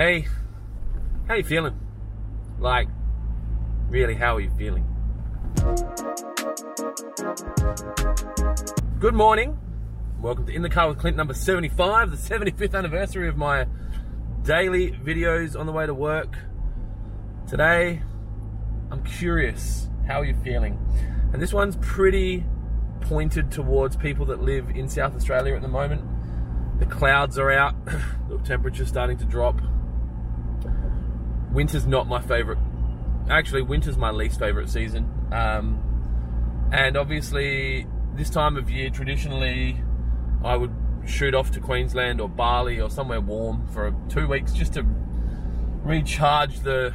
Hey, how you feeling? Like, really, how are you feeling? Good morning. Welcome to In the Car with Clint number 75, the 75th anniversary of my daily videos on the way to work. Today, I'm curious, how are you feeling? And this one's pretty pointed towards people that live in South Australia at the moment. The clouds are out, the temperature's starting to drop. Winter's not my favorite. Actually, winter's my least favorite season. Um, and obviously, this time of year, traditionally, I would shoot off to Queensland or Bali or somewhere warm for two weeks just to recharge the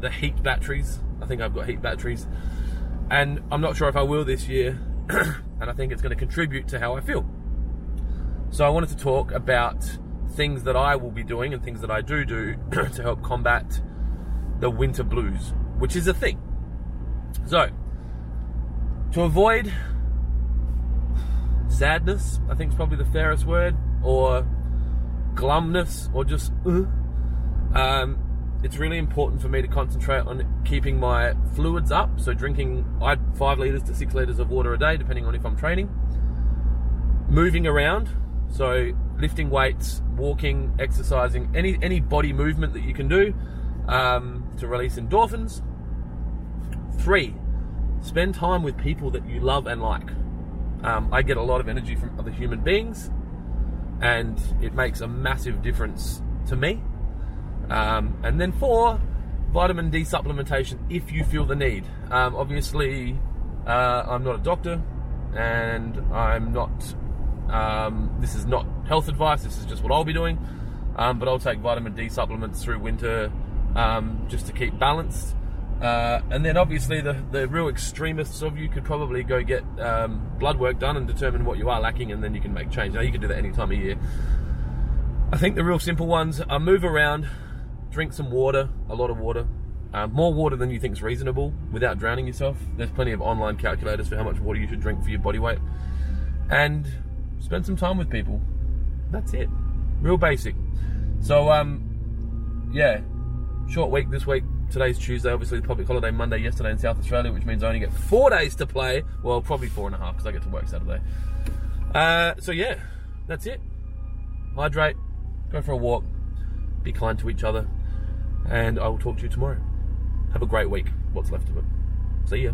the heat batteries. I think I've got heat batteries, and I'm not sure if I will this year. and I think it's going to contribute to how I feel. So I wanted to talk about things that I will be doing and things that I do do to help combat the winter blues, which is a thing. So, to avoid sadness, I think is probably the fairest word, or glumness, or just uh, um, it's really important for me to concentrate on keeping my fluids up. So drinking I five liters to six liters of water a day, depending on if I'm training. Moving around, so lifting weights, walking, exercising, any any body movement that you can do um, to release endorphins. Three, spend time with people that you love and like. Um, I get a lot of energy from other human beings, and it makes a massive difference to me. Um, and then four, vitamin D supplementation if you feel the need. Um, obviously, uh, I'm not a doctor, and I'm not. Um, this is not health advice. This is just what I'll be doing. Um, but I'll take vitamin D supplements through winter um, just to keep balanced. Uh, and then obviously the, the real extremists of you could probably go get um, blood work done and determine what you are lacking, and then you can make change. Now you can do that any time of year. I think the real simple ones are move around, drink some water, a lot of water, uh, more water than you think is reasonable without drowning yourself. There's plenty of online calculators for how much water you should drink for your body weight. And spend some time with people. That's it. Real basic. So, um, yeah, short week this week. Today's Tuesday, obviously the public holiday Monday yesterday in South Australia, which means I only get four days to play. Well, probably four and a half because I get to work Saturday. Uh, so yeah, that's it. Hydrate, go for a walk, be kind to each other, and I will talk to you tomorrow. Have a great week, what's left of it. See ya.